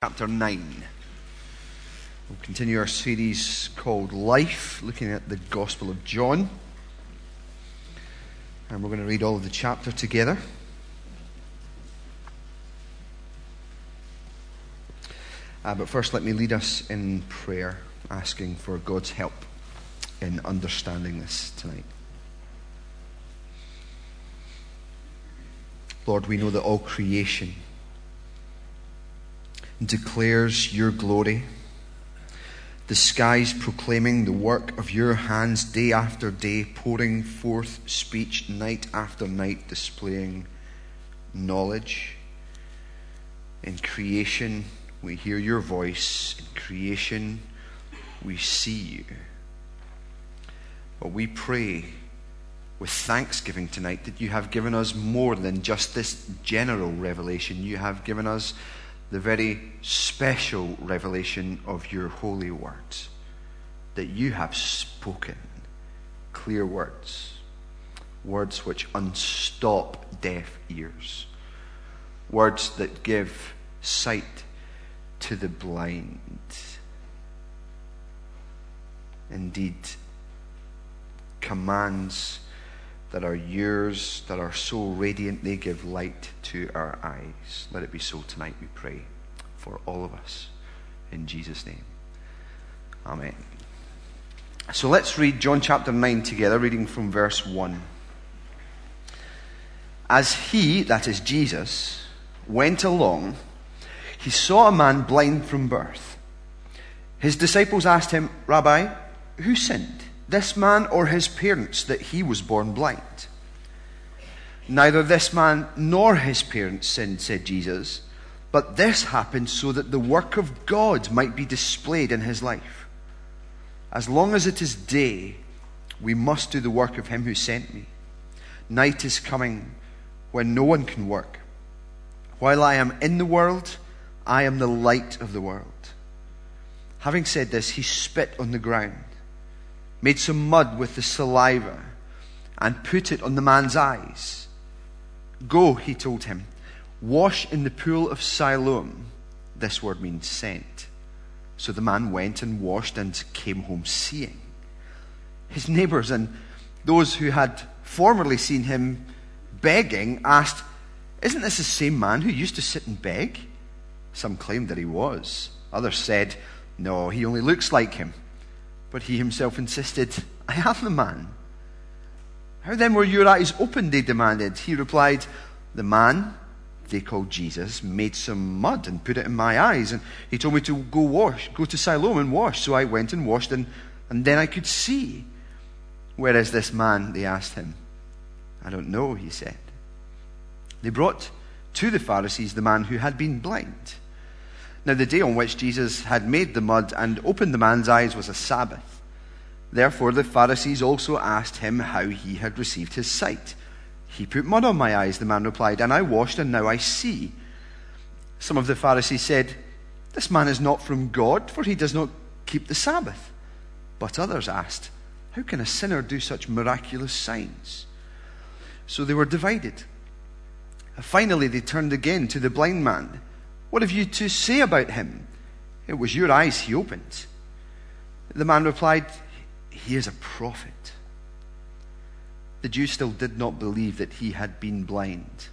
chapter 9. We'll continue our series called Life, looking at the Gospel of John. And we're going to read all of the chapter together. Uh, but first, let me lead us in prayer, asking for God's help in understanding this tonight. Lord, we know that all creation declares your glory. The skies proclaiming the work of your hands day after day, pouring forth speech night after night, displaying knowledge. In creation, we hear your voice. In creation, we see you. But we pray with thanksgiving tonight that you have given us more than just this general revelation. You have given us the very special revelation of your holy words, that you have spoken clear words, words which unstop deaf ears, words that give sight to the blind. Indeed, commands that are yours, that are so radiant, they give light to our eyes. Let it be so tonight, we pray, for all of us. In Jesus' name. Amen. So let's read John chapter 9 together, reading from verse 1. As he, that is Jesus, went along, he saw a man blind from birth. His disciples asked him, Rabbi, who sinned? This man or his parents that he was born blind? Neither this man nor his parents sinned, said Jesus, but this happened so that the work of God might be displayed in his life. As long as it is day, we must do the work of him who sent me. Night is coming when no one can work. While I am in the world, I am the light of the world. Having said this, he spit on the ground made some mud with the saliva, and put it on the man's eyes. Go, he told him, wash in the pool of Siloam. This word means sent. So the man went and washed and came home seeing. His neighbors and those who had formerly seen him begging asked, Isn't this the same man who used to sit and beg? Some claimed that he was. Others said, No, he only looks like him. But he himself insisted, I am the man. How then were your eyes opened? They demanded. He replied, The man they called Jesus made some mud and put it in my eyes. And he told me to go wash, go to Siloam and wash. So I went and washed, and, and then I could see. Where is this man? They asked him. I don't know, he said. They brought to the Pharisees the man who had been blind. Now, the day on which Jesus had made the mud and opened the man's eyes was a Sabbath. Therefore, the Pharisees also asked him how he had received his sight. He put mud on my eyes, the man replied, and I washed, and now I see. Some of the Pharisees said, This man is not from God, for he does not keep the Sabbath. But others asked, How can a sinner do such miraculous signs? So they were divided. Finally, they turned again to the blind man. What have you to say about him? It was your eyes he opened. The man replied, He is a prophet. The Jews still did not believe that he had been blind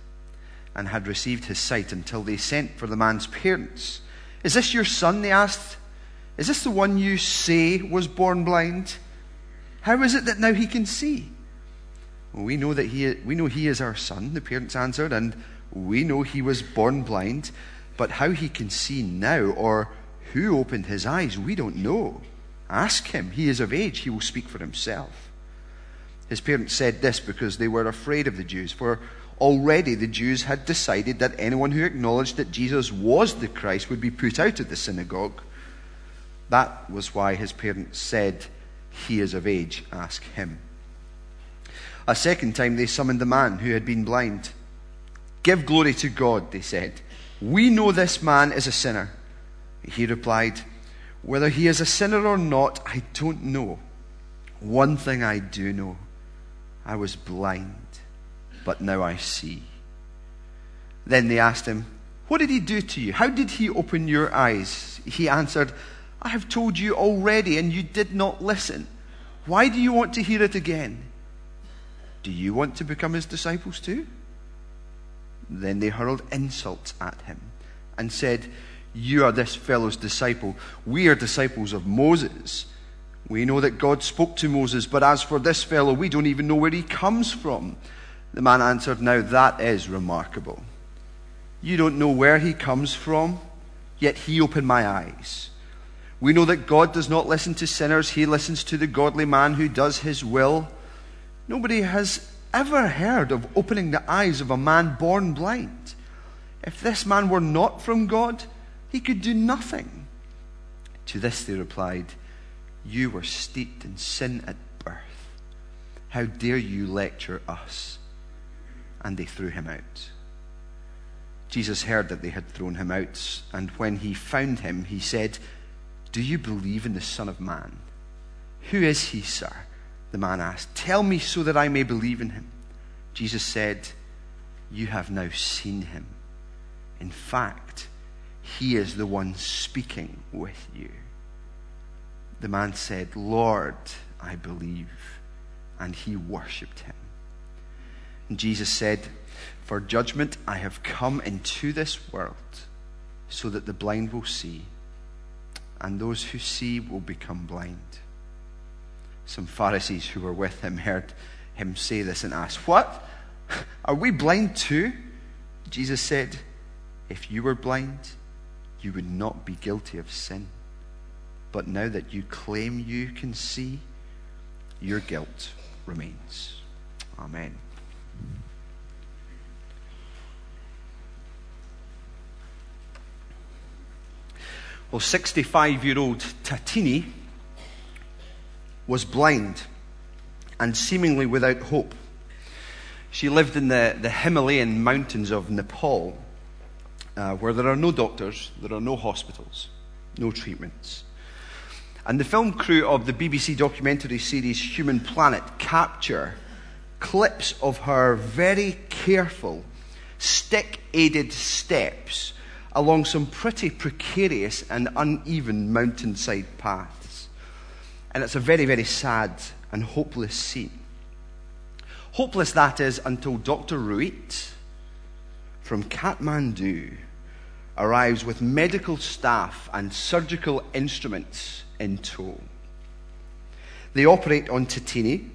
and had received his sight until they sent for the man's parents. Is this your son? They asked. Is this the one you say was born blind? How is it that now he can see? Well, we know that he, we know he is our son, the parents answered, and we know he was born blind. But how he can see now or who opened his eyes, we don't know. Ask him. He is of age. He will speak for himself. His parents said this because they were afraid of the Jews, for already the Jews had decided that anyone who acknowledged that Jesus was the Christ would be put out of the synagogue. That was why his parents said, He is of age. Ask him. A second time they summoned the man who had been blind. Give glory to God, they said. We know this man is a sinner. He replied, Whether he is a sinner or not, I don't know. One thing I do know I was blind, but now I see. Then they asked him, What did he do to you? How did he open your eyes? He answered, I have told you already, and you did not listen. Why do you want to hear it again? Do you want to become his disciples too? Then they hurled insults at him and said, You are this fellow's disciple. We are disciples of Moses. We know that God spoke to Moses, but as for this fellow, we don't even know where he comes from. The man answered, Now that is remarkable. You don't know where he comes from, yet he opened my eyes. We know that God does not listen to sinners, he listens to the godly man who does his will. Nobody has ever heard of opening the eyes of a man born blind. If this man were not from God, he could do nothing. To this they replied, You were steeped in sin at birth. How dare you lecture us? And they threw him out. Jesus heard that they had thrown him out, and when he found him, he said, Do you believe in the Son of Man? Who is he, sir? The man asked. Tell me so that I may believe in him. Jesus said, You have now seen him. In fact, he is the one speaking with you. The man said, Lord, I believe. And he worshipped him. And Jesus said, for judgment I have come into this world so that the blind will see, and those who see will become blind. Some Pharisees who were with him heard him say this and asked, What? Are we blind too? Jesus said, If you were blind, you would not be guilty of sin. But now that you claim you can see, your guilt remains. Amen. Well, 65 year old Tatini was blind and seemingly without hope. She lived in the, the Himalayan mountains of Nepal, uh, where there are no doctors, there are no hospitals, no treatments. And the film crew of the BBC documentary series Human Planet capture clips of her very careful, stick aided steps along some pretty precarious and uneven mountainside paths. And it's a very, very sad and hopeless scene. Hopeless, that is, until Dr. Ruit from Kathmandu arrives with medical staff and surgical instruments in tow. They operate on Tatini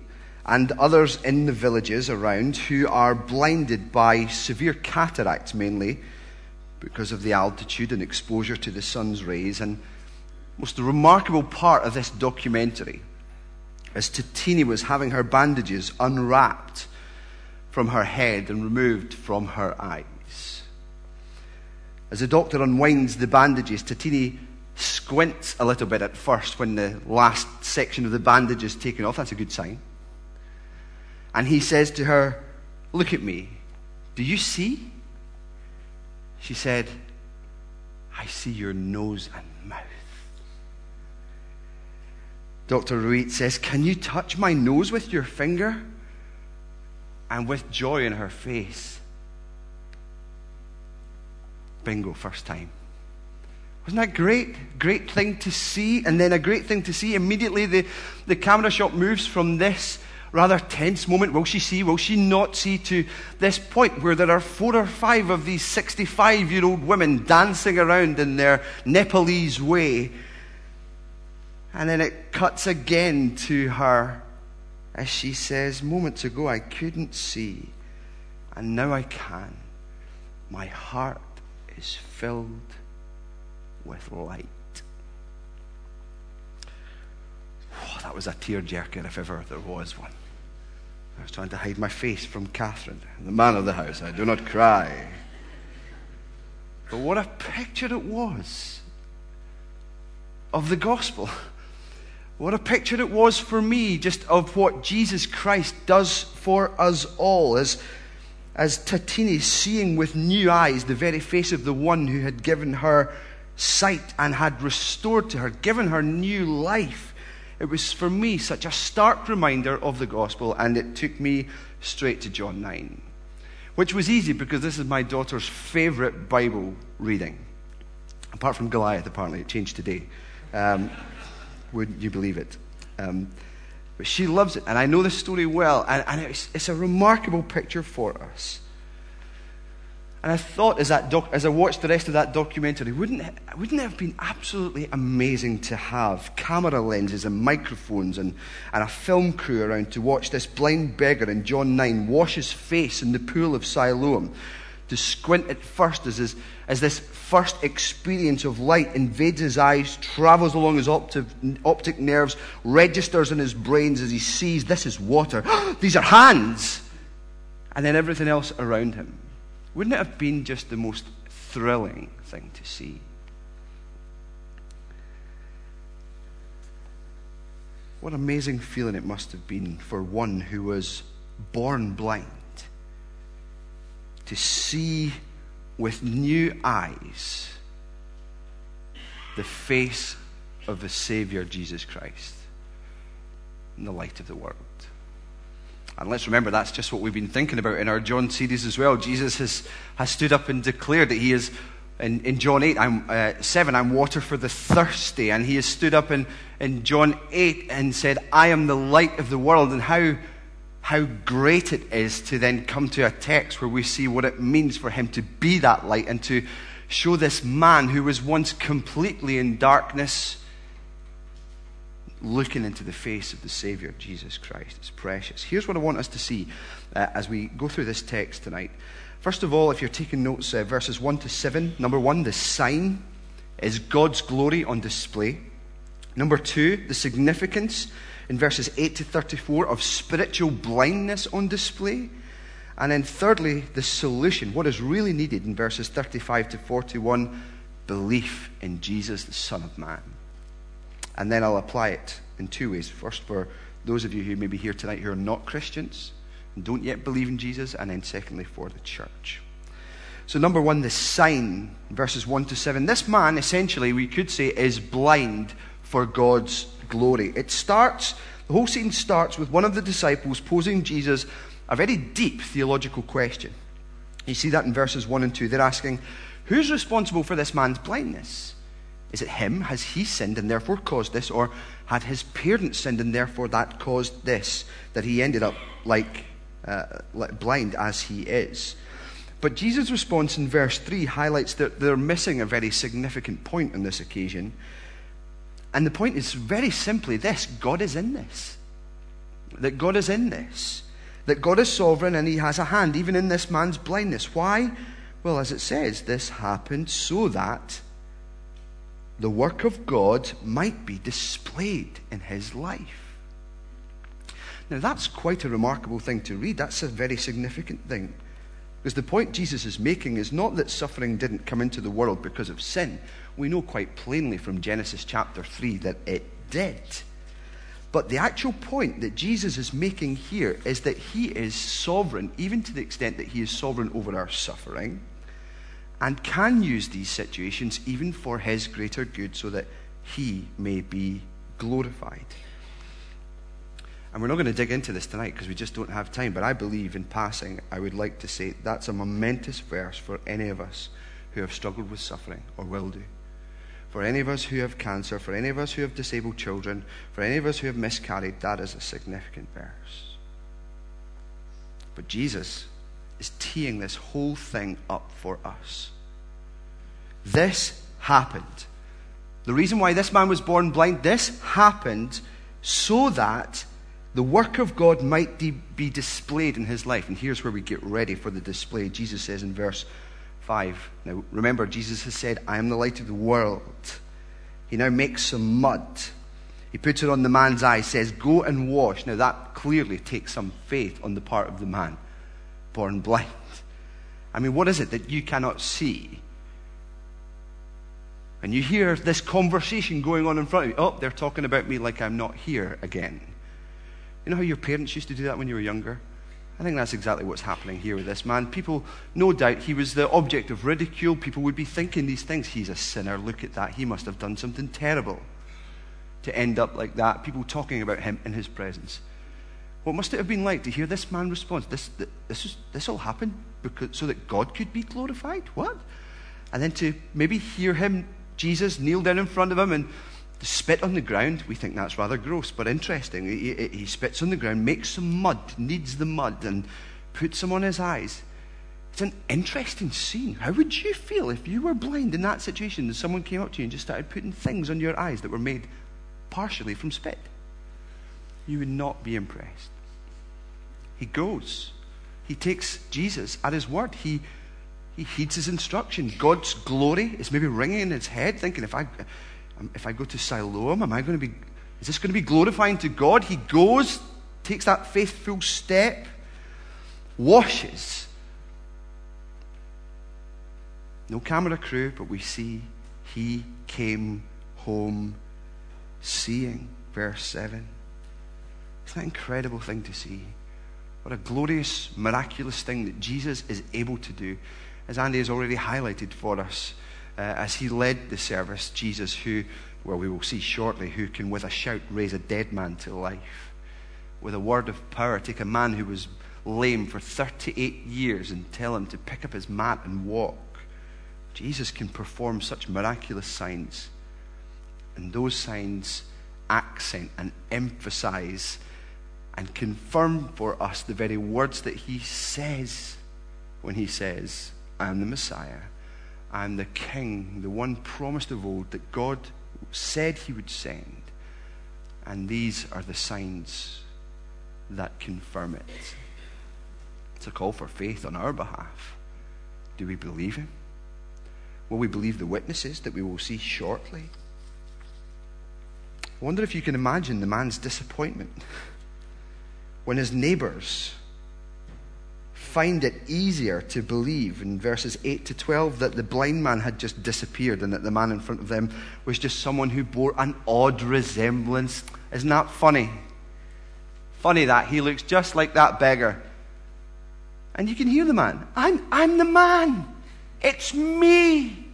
and others in the villages around who are blinded by severe cataracts mainly because of the altitude and exposure to the sun's rays. And most remarkable part of this documentary is Tatini was having her bandages unwrapped from her head and removed from her eyes. As the doctor unwinds the bandages, Tatini squints a little bit at first when the last section of the bandage is taken off. That's a good sign. And he says to her, Look at me. Do you see? She said, I see your nose and Dr. Ruit says, Can you touch my nose with your finger? And with joy in her face, bingo, first time. Wasn't that great? Great thing to see. And then a great thing to see. Immediately, the, the camera shot moves from this rather tense moment. Will she see? Will she not see? To this point where there are four or five of these 65 year old women dancing around in their Nepalese way. And then it cuts again to her as she says, Moments ago I couldn't see, and now I can. My heart is filled with light. Oh, that was a tearjerker if ever there was one. I was trying to hide my face from Catherine, the man of the house. I do not cry. But what a picture it was of the gospel. What a picture it was for me, just of what Jesus Christ does for us all. As, as Tatini seeing with new eyes the very face of the one who had given her sight and had restored to her, given her new life. It was for me such a stark reminder of the gospel, and it took me straight to John 9. which was easy because this is my daughter's favorite Bible reading. Apart from Goliath, apparently, it changed today. Um, wouldn't you believe it? Um, but she loves it, and I know the story well, and, and it's, it's, a remarkable picture for us. And I thought as, that doc, as I watched the rest of that documentary, wouldn't it, wouldn't it have been absolutely amazing to have camera lenses and microphones and, and a film crew around to watch this blind beggar in John 9 wash his face in the pool of Siloam? To squint at first as, his, as this first experience of light invades his eyes, travels along his optic, optic nerves, registers in his brains as he sees this is water. These are hands! And then everything else around him wouldn't it have been just the most thrilling thing to see? What amazing feeling it must have been for one who was born blind to see with new eyes the face of the Savior Jesus Christ in the light of the world. And let's remember that's just what we've been thinking about in our John series as well. Jesus has, has stood up and declared that he is, in, in John 8, I'm, uh, 7, I'm water for the thirsty. And he has stood up in, in John 8 and said, I am the light of the world. And how, how great it is to then come to a text where we see what it means for him to be that light and to show this man who was once completely in darkness looking into the face of the Savior, Jesus Christ. It's precious. Here's what I want us to see uh, as we go through this text tonight. First of all, if you're taking notes, uh, verses 1 to 7. Number 1, the sign is God's glory on display. Number 2, the significance in verses 8 to 34 of spiritual blindness on display. And then thirdly, the solution, what is really needed in verses 35 to 41 belief in Jesus, the Son of Man. And then I'll apply it in two ways. First, for those of you who may be here tonight who are not Christians and don't yet believe in Jesus, and then secondly, for the church. So, number one, the sign, verses 1 to 7. This man, essentially, we could say, is blind for God's glory. It starts, the whole scene starts with one of the disciples posing Jesus a very deep theological question. You see that in verses 1 and 2. They're asking, Who's responsible for this man's blindness? Is it him? Has he sinned and therefore caused this? Or had his parents sinned and therefore that caused this? That he ended up like, uh, like blind as he is. But Jesus' response in verse 3 highlights that they're missing a very significant point on this occasion. And the point is very simply this God is in this. That God is in this. That God is sovereign and he has a hand even in this man's blindness. Why? Well, as it says, this happened so that the work of God might be displayed in his life. Now, that's quite a remarkable thing to read. That's a very significant thing. Because the point Jesus is making is not that suffering didn't come into the world because of sin. We know quite plainly from Genesis chapter 3 that it did. But the actual point that Jesus is making here is that he is sovereign, even to the extent that he is sovereign over our suffering and can use these situations even for his greater good so that he may be glorified. And we're not going to dig into this tonight because we just don't have time, but I believe in passing, I would like to say that's a momentous verse for any of us who have struggled with suffering or will do. For any of us who have cancer, for any of us who have disabled children, for any of us who have miscarried, that is a significant verse. But Jesus is teeing this whole thing up for us. This happened. The reason why this man was born blind, this happened so that the work of God might be displayed in his life. And here's where we get ready for the display. Jesus says in verse 5. Now, remember, Jesus has said, I am the light of the world. He now makes some mud. He puts it on the man's eye, says, Go and wash. Now, that clearly takes some faith on the part of the man born blind. I mean, what is it that you cannot see? And you hear this conversation going on in front of you. Oh, they're talking about me like I'm not here again. You know how your parents used to do that when you were younger? I think that's exactly what's happening here with this man. People, no doubt, he was the object of ridicule. People would be thinking these things. He's a sinner. Look at that. He must have done something terrible to end up like that. People talking about him in his presence. What must it have been like to hear this man respond? This, this, this, this all happened because, so that God could be glorified? What? And then to maybe hear him, Jesus, kneel down in front of him and spit on the ground. We think that's rather gross, but interesting. He, he, he spits on the ground, makes some mud, kneads the mud, and puts them on his eyes. It's an interesting scene. How would you feel if you were blind in that situation and someone came up to you and just started putting things on your eyes that were made partially from spit? You would not be impressed. He goes. He takes Jesus at his word. He, he heeds his instruction. God's glory is maybe ringing in his head, thinking, if I, Um, if I go to Siloam, am I going to be, is this going to be glorifying to God? He goes, takes that faithful step, washes no camera crew, but we see he came home seeing. Verse 7. It's an incredible thing to see. What a glorious, miraculous thing that Jesus is able to do. As Andy has already highlighted for us, uh, as he led the service, Jesus, who, well, we will see shortly, who can with a shout raise a dead man to life. With a word of power, take a man who was lame for 38 years and tell him to pick up his mat and walk. Jesus can perform such miraculous signs. And those signs accent and emphasize and confirm for us the very words that he says when he says, I am the Messiah. Am the King, the one promised of old that God said he would send. And these are the signs that confirm it. It's a call for faith on our behalf. Do we believe him? Will we believe the witnesses that we will see shortly? I wonder if you can imagine the man's disappointment when his neighbors find it easier to believe in verses 8 to 12 that the blind man had just disappeared and that the man in front of them was just someone who bore an odd resemblance. Isn't that funny? Funny that he looks just like that beggar. And you can hear the man. I'm, I'm the man. It's me.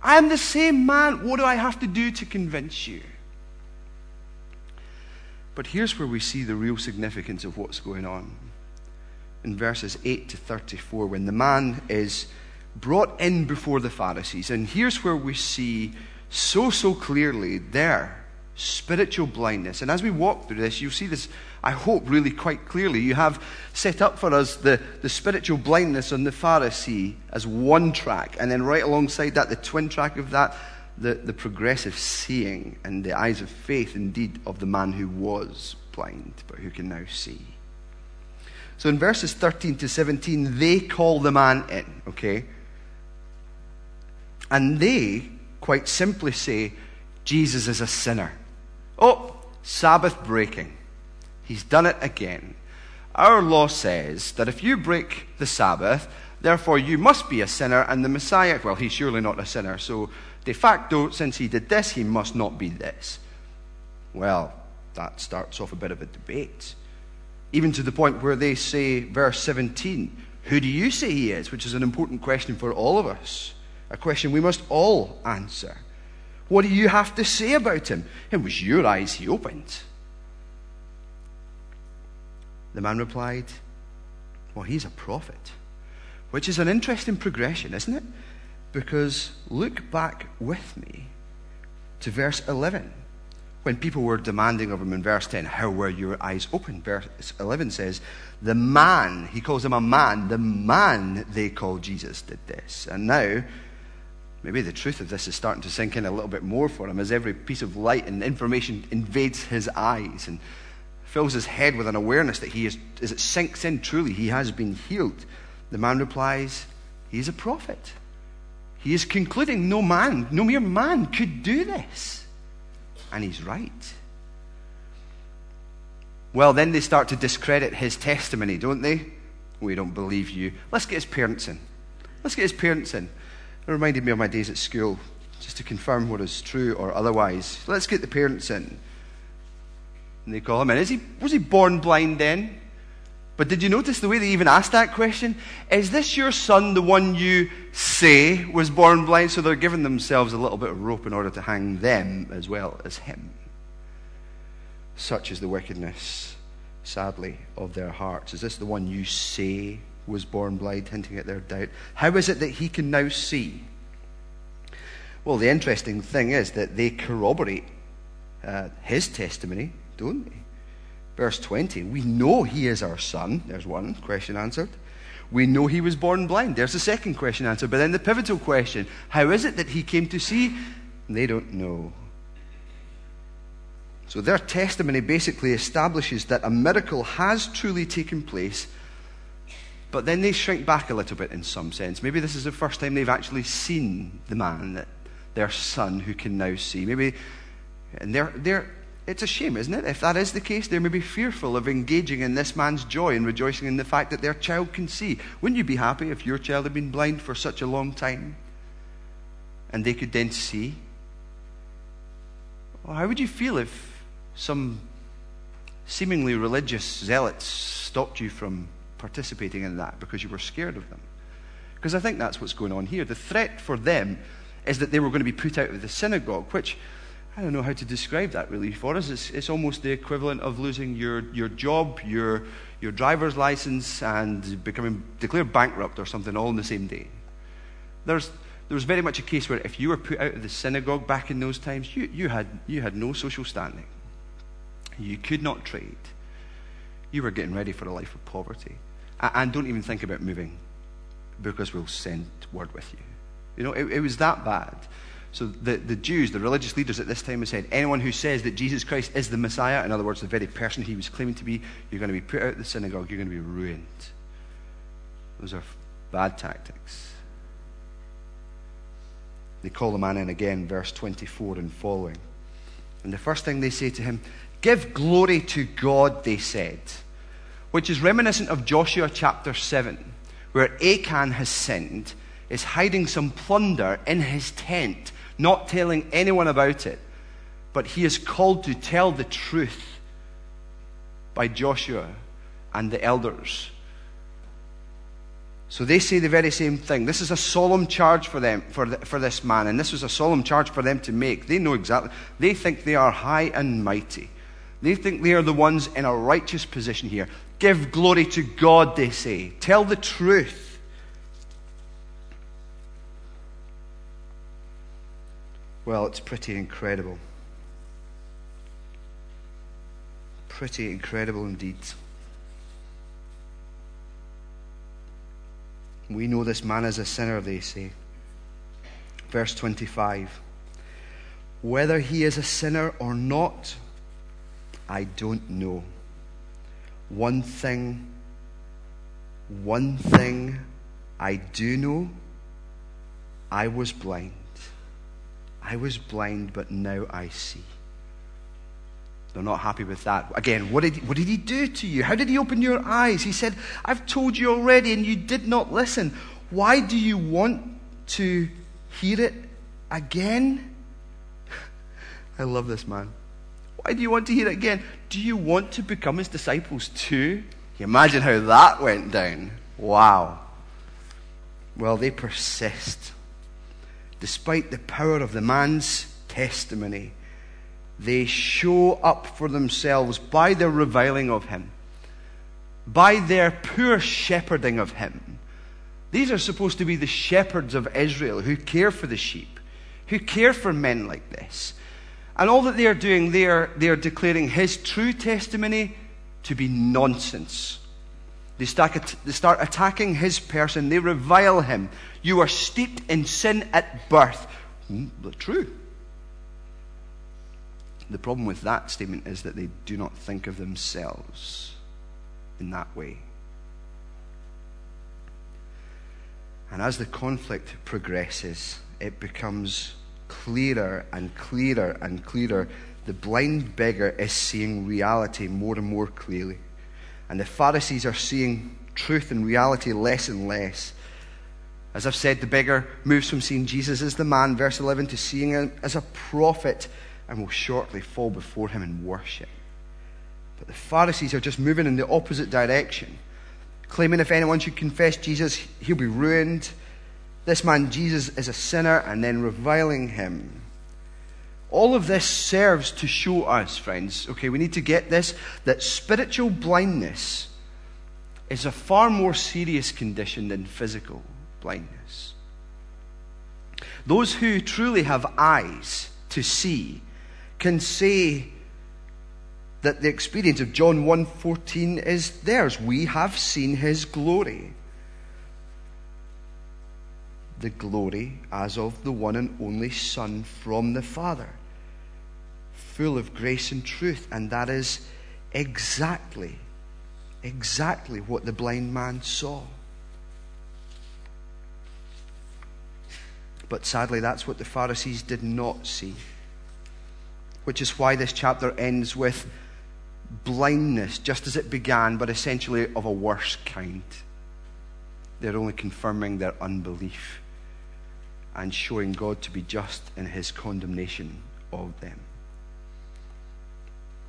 I am the same man. What do I have to do to convince you? But here's where we see the real significance of what's going on. In verses 8 to 34, when the man is brought in before the Pharisees, and here's where we see so, so clearly there spiritual blindness. And as we walk through this, you'll see this, I hope, really quite clearly. You have set up for us the, the spiritual blindness on the Pharisee as one track, and then right alongside that, the twin track of that, the, the progressive seeing and the eyes of faith, indeed, of the man who was blind, but who can now see. So in verses 13 to 17, they call the man in, okay? And they quite simply say, Jesus is a sinner. Oh, Sabbath breaking. He's done it again. Our law says that if you break the Sabbath, therefore you must be a sinner, and the Messiah, well, he's surely not a sinner, so de facto, since he did this, he must not be this. Well, that starts off a bit of a debate. Even to the point where they say, verse 17, Who do you say he is? Which is an important question for all of us, a question we must all answer. What do you have to say about him? It was your eyes he opened. The man replied, Well, he's a prophet. Which is an interesting progression, isn't it? Because look back with me to verse 11. When people were demanding of him in verse 10, How were your eyes opened? Verse 11 says, The man, he calls him a man, the man they call Jesus did this. And now, maybe the truth of this is starting to sink in a little bit more for him as every piece of light and information invades his eyes and fills his head with an awareness that he is, as it sinks in truly, he has been healed. The man replies, He's a prophet. He is concluding no man, no mere man could do this. And he's right. Well, then they start to discredit his testimony, don't they? We don't believe you. Let's get his parents in. Let's get his parents in. It reminded me of my days at school, just to confirm what is true or otherwise. Let's get the parents in. And they call him in. Is he, was he born blind then? But did you notice the way they even asked that question? Is this your son, the one you say was born blind? So they're giving themselves a little bit of rope in order to hang them as well as him. Such is the wickedness, sadly, of their hearts. Is this the one you say was born blind, hinting at their doubt. How is it that he can now see? Well, the interesting thing is that they corroborate uh, his testimony, don't they? Verse 20, we know he is our son. There's one question answered. We know he was born blind. There's the second question answered. But then the pivotal question how is it that he came to see? They don't know. So their testimony basically establishes that a miracle has truly taken place, but then they shrink back a little bit in some sense. Maybe this is the first time they've actually seen the man, their son, who can now see. Maybe, and they're, they're, it's a shame, isn't it? If that is the case, they may be fearful of engaging in this man's joy and rejoicing in the fact that their child can see. Wouldn't you be happy if your child had been blind for such a long time and they could then see? How would you feel if some seemingly religious zealots stopped you from participating in that because you were scared of them. Because I think that's what's going on here. The threat for them is that they were going to be put out of the synagogue, which I don't know how to describe that really for us. It's, it's almost the equivalent of losing your, your job, your, your driver's license, and becoming declared bankrupt or something all in the same day. There's, there was very much a case where if you were put out of the synagogue back in those times, you, you, had, you had no social standing. You could not trade. You were getting ready for a life of poverty. And don't even think about moving because we'll send word with you. You know, it, it was that bad. So the, the Jews, the religious leaders at this time, said anyone who says that Jesus Christ is the Messiah, in other words, the very person he was claiming to be, you're going to be put out of the synagogue, you're going to be ruined. Those are bad tactics. They call the man in again, verse 24 and following. And the first thing they say to him, Give glory to God, they said, which is reminiscent of Joshua chapter 7, where Achan has sinned, is hiding some plunder in his tent, not telling anyone about it. But he is called to tell the truth by Joshua and the elders. So they say the very same thing. This is a solemn charge for them, for, the, for this man, and this was a solemn charge for them to make. They know exactly. They think they are high and mighty. They think they are the ones in a righteous position here. Give glory to God, they say. Tell the truth. Well, it's pretty incredible. Pretty incredible indeed. We know this man is a sinner, they say. Verse 25. Whether he is a sinner or not, I don't know. One thing, one thing I do know I was blind. I was blind, but now I see. They're not happy with that. Again, what did, what did he do to you? How did he open your eyes? He said, I've told you already, and you did not listen. Why do you want to hear it again? I love this man. Why do you want to hear it again? Do you want to become his disciples too? You imagine how that went down. Wow. Well, they persist. Despite the power of the man's testimony, they show up for themselves by their reviling of him, by their poor shepherding of him. These are supposed to be the shepherds of Israel who care for the sheep, who care for men like this. And all that they are doing, they are, they are declaring his true testimony to be nonsense. They start, they start attacking his person. They revile him. You are steeped in sin at birth. Mm, true. The problem with that statement is that they do not think of themselves in that way. And as the conflict progresses, it becomes clearer and clearer and clearer, the blind beggar is seeing reality more and more clearly. And the Pharisees are seeing truth and reality less and less. As I've said, the beggar moves from seeing Jesus as the man, verse 11, to seeing him as a prophet and will shortly fall before him in worship. But the Pharisees are just moving in the opposite direction, claiming if anyone should confess Jesus, he'll be ruined this man Jesus is a sinner and then reviling him. All of this serves to show us, friends, okay, we need to get this, that spiritual blindness is a far more serious condition than physical blindness. Those who truly have eyes to see can say that the experience of John 1:14 is theirs. We have seen his glory. The glory as of the one and only Son from the Father, full of grace and truth, and that is exactly exactly what the blind man saw. But sadly, that's what the Pharisees did not see. Which is why this chapter ends with blindness, just as it began, but essentially of a worse kind. They're only confirming their unbelief and showing God to be just in his condemnation of them.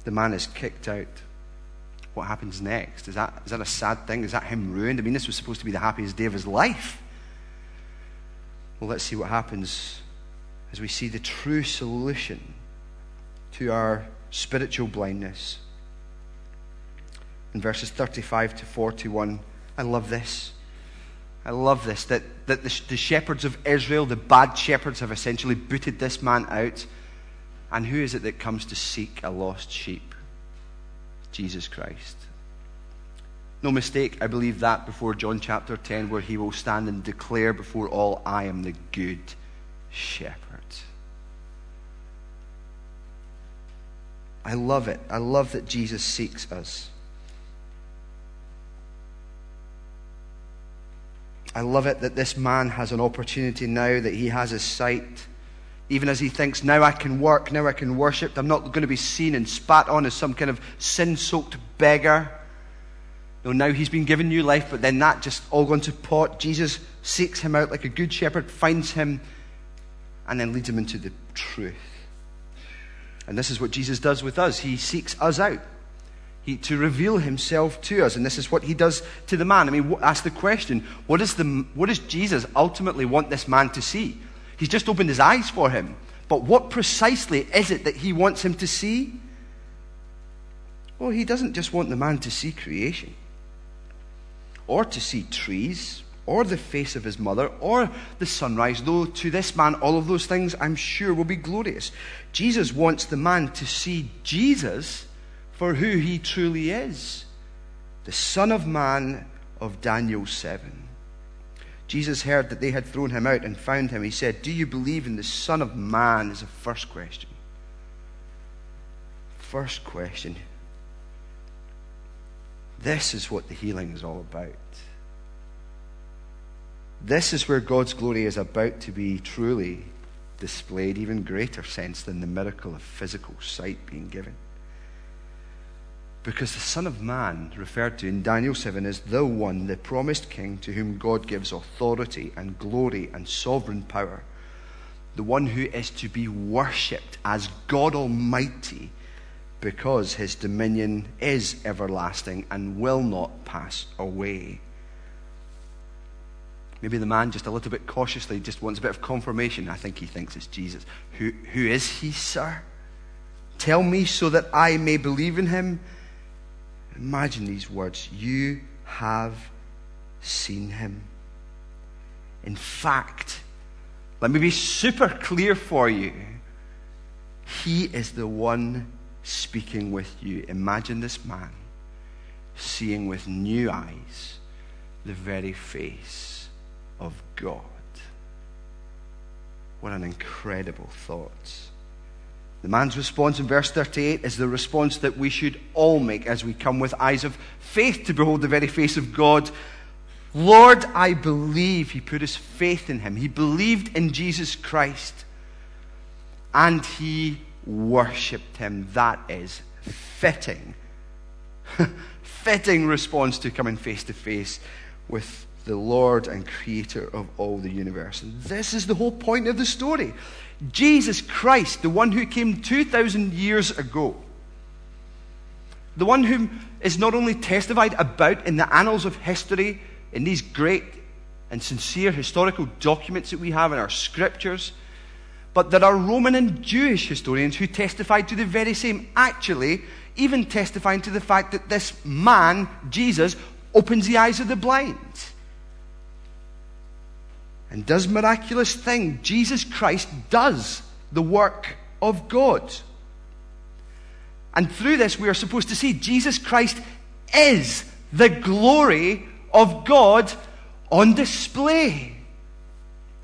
The man is kicked out. What happens next? Is that, is that a sad thing? Is that him ruined? I mean, this was supposed to be the happiest day of his life. Well, let's see what happens as we see the true solution to our spiritual blindness. In verses 35 to 41, I love this. I love this that, that the, the shepherds of Israel, the bad shepherds, have essentially booted this man out. And who is it that comes to seek a lost sheep? Jesus Christ. No mistake, I believe that before John chapter 10, where he will stand and declare before all, I am the good shepherd. I love it. I love that Jesus seeks us. I love it that this man has an opportunity now that he has his sight. Even as he thinks, now I can work, now I can worship. I'm not going to be seen and spat on as some kind of sin soaked beggar. No, now he's been given new life, but then that just all gone to pot. Jesus seeks him out like a good shepherd, finds him, and then leads him into the truth. And this is what Jesus does with us. He seeks us out he, to reveal himself to us. And this is what he does to the man. I mean, ask the question what, is the, what does Jesus ultimately want this man to see? He's just opened his eyes for him. But what precisely is it that he wants him to see? Well, he doesn't just want the man to see creation or to see trees, or the face of his mother, or the sunrise, though to this man all of those things I'm sure will be glorious. Jesus wants the man to see Jesus for who he truly is the Son of Man of Daniel 7. Jesus heard that they had thrown him out and found him. He said, Do you believe in the Son of Man? is the first question. First question. This is what the healing is all about. This is where God's glory is about to be truly displayed, even greater sense than the miracle of physical sight being given. Because the Son of Man, referred to in Daniel 7, is the one, the promised King, to whom God gives authority and glory and sovereign power. The one who is to be worshipped as God Almighty because his dominion is everlasting and will not pass away. Maybe the man, just a little bit cautiously, just wants a bit of confirmation. I think he thinks it's Jesus. Who, who is he, sir? Tell me so that I may believe in him. Imagine these words. You have seen him. In fact, let me be super clear for you. He is the one speaking with you. Imagine this man seeing with new eyes the very face of God. What an incredible thought. The man's response in verse 38 is the response that we should all make as we come with eyes of faith to behold the very face of God. Lord, I believe. He put his faith in him. He believed in Jesus Christ. And he worshipped him. That is fitting. fitting response to coming face to face with the Lord and Creator of all the universe. And this is the whole point of the story. Jesus Christ, the one who came 2,000 years ago, the one who is not only testified about in the annals of history, in these great and sincere historical documents that we have in our scriptures, but there are Roman and Jewish historians who testified to the very same, actually, even testifying to the fact that this man, Jesus, opens the eyes of the blind, and does miraculous things. Jesus Christ does the work of God. And through this, we are supposed to see Jesus Christ is the glory of God on display.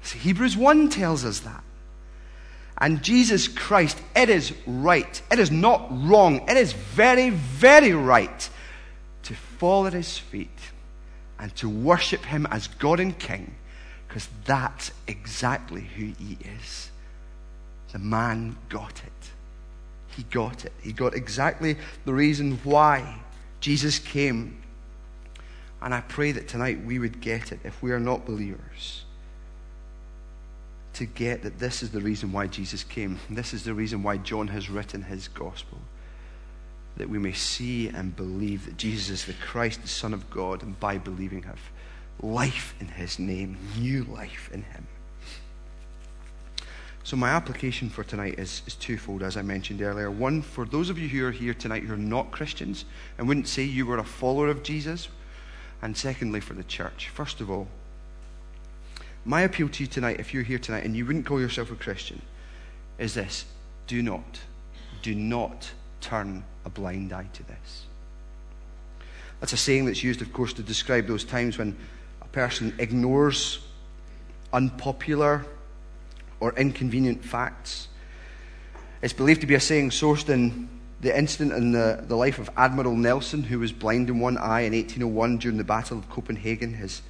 See, Hebrews 1 tells us that. And Jesus Christ, it is right. It is not wrong. It is very, very right to fall at his feet and to worship him as God and King because that's exactly who he is. The man got it. He got it. He got exactly the reason why Jesus came. And I pray that tonight we would get it if we are not believers. To get that this is the reason why Jesus came. This is the reason why John has written his gospel. That we may see and believe that Jesus is the Christ, the Son of God, and by believing have life in his name, new life in him. So, my application for tonight is, is twofold, as I mentioned earlier. One, for those of you who are here tonight who are not Christians and wouldn't say you were a follower of Jesus. And secondly, for the church. First of all, my appeal to you tonight, if you're here tonight and you wouldn't call yourself a Christian, is this do not, do not turn a blind eye to this. That's a saying that's used, of course, to describe those times when a person ignores unpopular or inconvenient facts. It's believed to be a saying sourced in the incident in the, the life of Admiral Nelson, who was blind in one eye in 1801 during the Battle of Copenhagen. His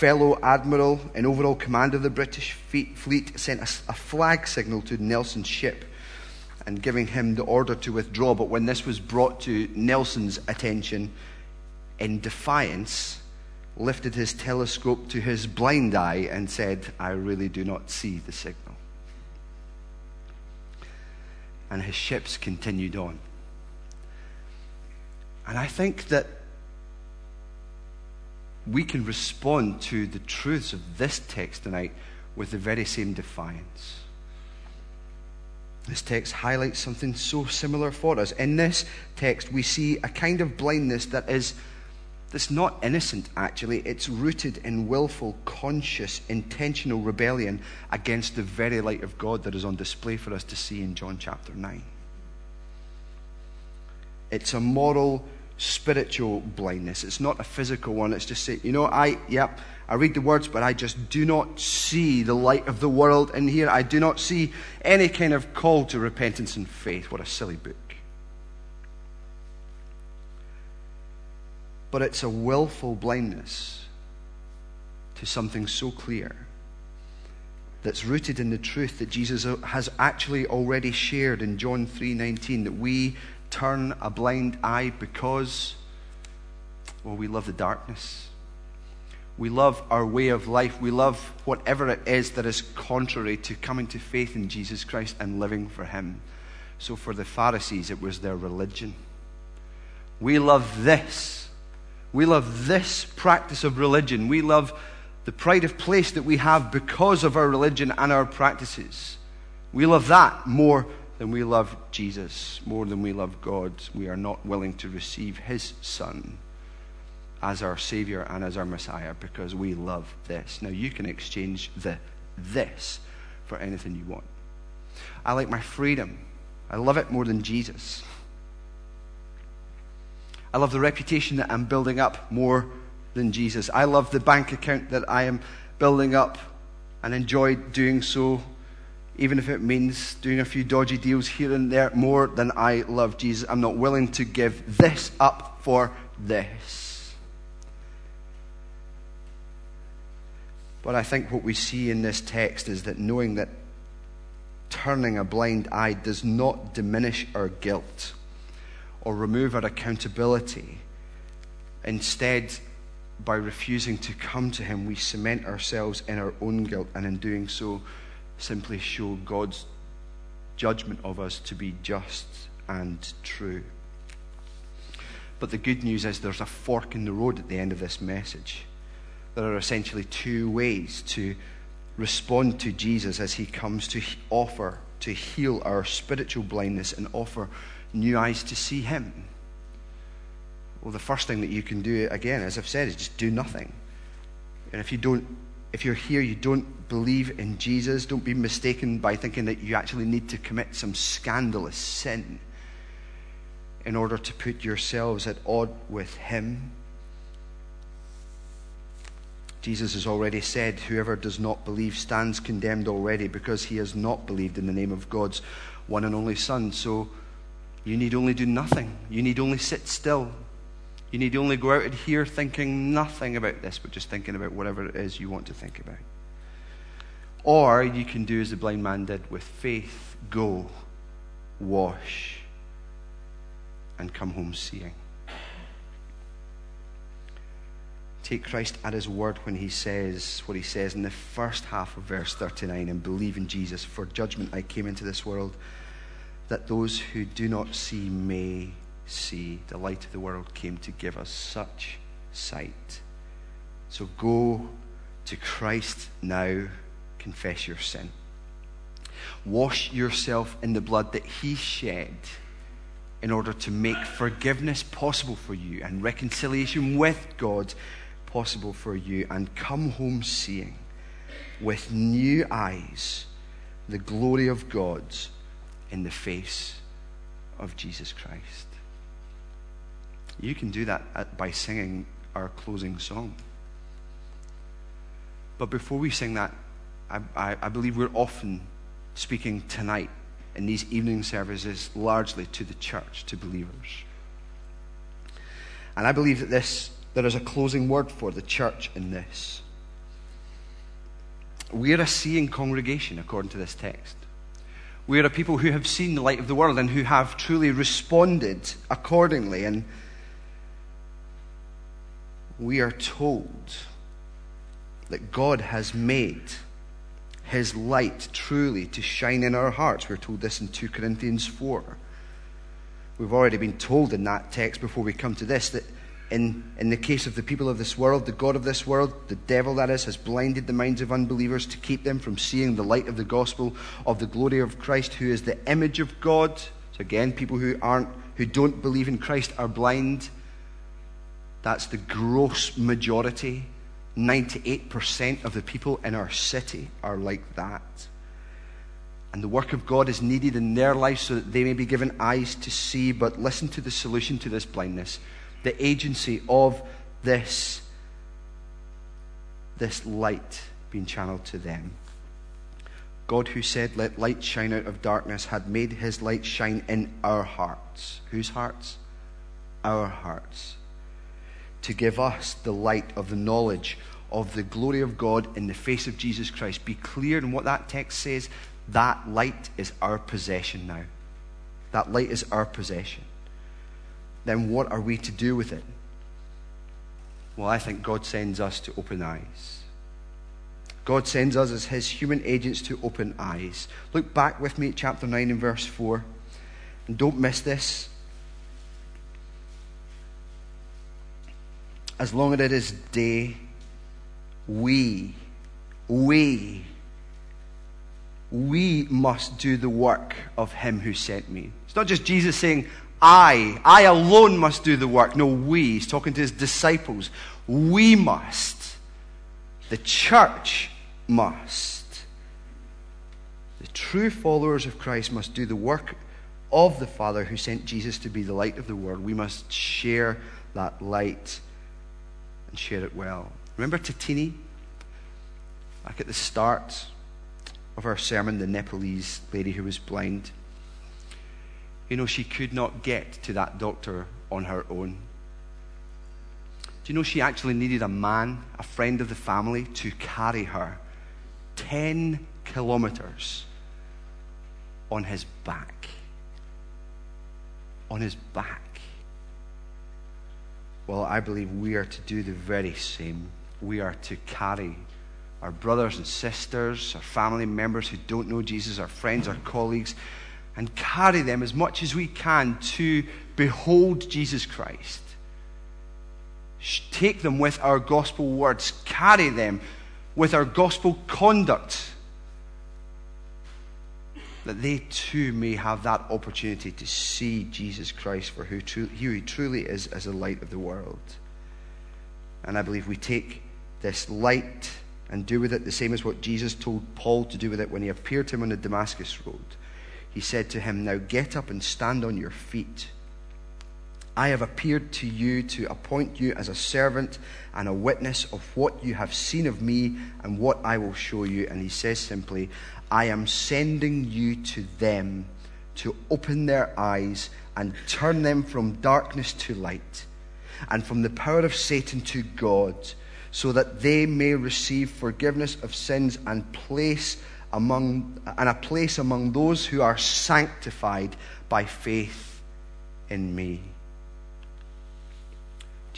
fellow admiral in overall command of the British fleet sent a, a flag signal to Nelson's ship and giving him the order to withdraw. But when this was brought to Nelson's attention in defiance, lifted his telescope to his blind eye and said, I really do not see the signal. And his ships continued on. And I think that we can respond to the truths of this text tonight with the very same defiance. This text highlights something so similar for us. In this text, we see a kind of blindness that is that's not innocent, actually. It's rooted in willful, conscious, intentional rebellion against the very light of God that is on display for us to see in John chapter 9. It's a moral, spiritual blindness. It's not a physical one. It's just say, you know, I, yep, I read the words, but I just do not see the light of the world in here. I do not see any kind of call to repentance and faith. What a silly book. but it's a willful blindness to something so clear that's rooted in the truth that Jesus has actually already shared in John 3:19 that we turn a blind eye because well we love the darkness. We love our way of life. We love whatever it is that is contrary to coming to faith in Jesus Christ and living for him. So for the Pharisees it was their religion. We love this we love this practice of religion. We love the pride of place that we have because of our religion and our practices. We love that more than we love Jesus, more than we love God. We are not willing to receive His Son as our Savior and as our Messiah because we love this. Now, you can exchange the this for anything you want. I like my freedom, I love it more than Jesus. I love the reputation that I'm building up more than Jesus. I love the bank account that I am building up and enjoy doing so, even if it means doing a few dodgy deals here and there more than I love Jesus. I'm not willing to give this up for this. But I think what we see in this text is that knowing that turning a blind eye does not diminish our guilt or remove our accountability. Instead, by refusing to come to Him, we cement ourselves in our own guilt, and in doing so, simply show God's judgment of us to be just and true. But the good news is there's a fork in the road at the end of this message. There are essentially two ways to respond to Jesus as he comes to offer, to heal our spiritual blindness and offer new eyes to see Him. Well, the first thing that you can do, again, as I've said, is just do nothing. And if you don't, if you're here, you don't believe in Jesus, don't be mistaken by thinking that you actually need to commit some scandalous sin in order to put yourselves at odd with Him. Jesus has already said, Whoever does not believe stands condemned already because he has not believed in the name of God's one and only Son. So you need only do nothing. You need only sit still. You need only go out here thinking nothing about this, but just thinking about whatever it is you want to think about. Or you can do as the blind man did with faith go, wash, and come home seeing. Take Christ at his word when he says what he says in the first half of verse 39 and believe in Jesus. For judgment I came into this world that those who do not see may see. The light of the world came to give us such sight. So go to Christ now, confess your sin. Wash yourself in the blood that he shed in order to make forgiveness possible for you and reconciliation with God possible for you, and come home seeing with new eyes the glory of God in the face of Jesus Christ. You can do that by singing our closing song. But before we sing that, I, I, I believe we're often speaking tonight in these evening services largely to the church, to believers. And I believe that this, there is a closing word for the church in this. We're a seeing congregation, according to this text. We are a people who have seen the light of the world and who have truly responded accordingly. And we are told that God has made his light truly to shine in our hearts. We're told this in 2 Corinthians 4. We've already been told in that text before we come to this that in, in the case of the people of this world, the God of this world, the devil that is, has blinded the minds of unbelievers to keep them from seeing the light of the gospel of the glory of Christ, who is the image of God. So again, people who aren't, who don't believe in Christ are blind. That's the gross majority. 98% of the people in our city are like that. And the work of God is needed in their lives so that they may be given eyes to see. But listen to the solution to this blindness the agency of this, this light being channeled to them. God, who said, Let light shine out of darkness, had made his light shine in our hearts. Whose hearts? Our hearts. To give us the light of the knowledge of the glory of God in the face of Jesus Christ. Be clear in what that text says. That light is our possession now. That light is our possession then what are we to do with it? Well, I think God sends us to open eyes. God sends us as his human agents to open eyes. Look back with me at chapter 9 and verse 4. And don't miss this. As long as it is day, we, we, we must do the work of him who sent me. It's not just Jesus saying, I, I alone must do the work. No, we. He's talking to his disciples. We must. The church must. The true followers of Christ must do the work of the Father who sent Jesus to be the light of the world. We must share that light and share it well. Remember Tatini? Back at the start of our sermon, the Nepalese lady who was blind you know, she could not get to that doctor on her own. Do you know she actually needed a man, a friend of the family, to carry her 10 kilometers on his back? On his back. Well, I believe we are to do the very same. We are to carry our brothers and sisters, our family members who don't know Jesus, our friends, our colleagues, and carry them as much as we can to behold Jesus Christ. Take them with our gospel words, carry them with our gospel conduct. That they too may have that opportunity to see Jesus Christ for who, who he truly is as the light of the world. And I believe we take this light and do with it the same as what Jesus told Paul to do with it when he appeared to him on the Damascus road. He said to him, Now get up and stand on your feet. I have appeared to you to appoint you as a servant and a witness of what you have seen of me and what I will show you. And he says simply, I am sending you to them to open their eyes and turn them from darkness to light and from the power of Satan to God, so that they may receive forgiveness of sins and place among and a place among those who are sanctified by faith in me.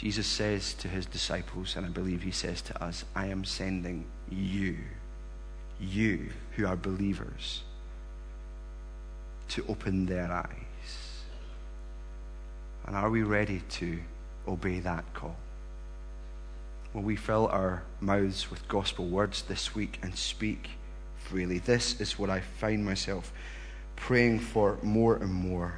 Jesus says to his disciples, and I believe he says to us, I am sending you, you who are believers, to open their eyes. And are we ready to obey that call? Will we fill our mouths with gospel words this week and speak freely? This is what I find myself praying for more and more.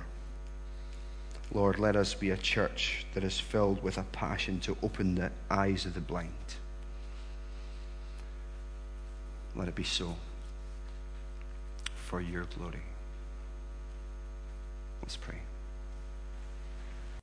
Lord, let us be a church that is filled with a passion to open the eyes of the blind. Let it be so for your glory. Let's pray.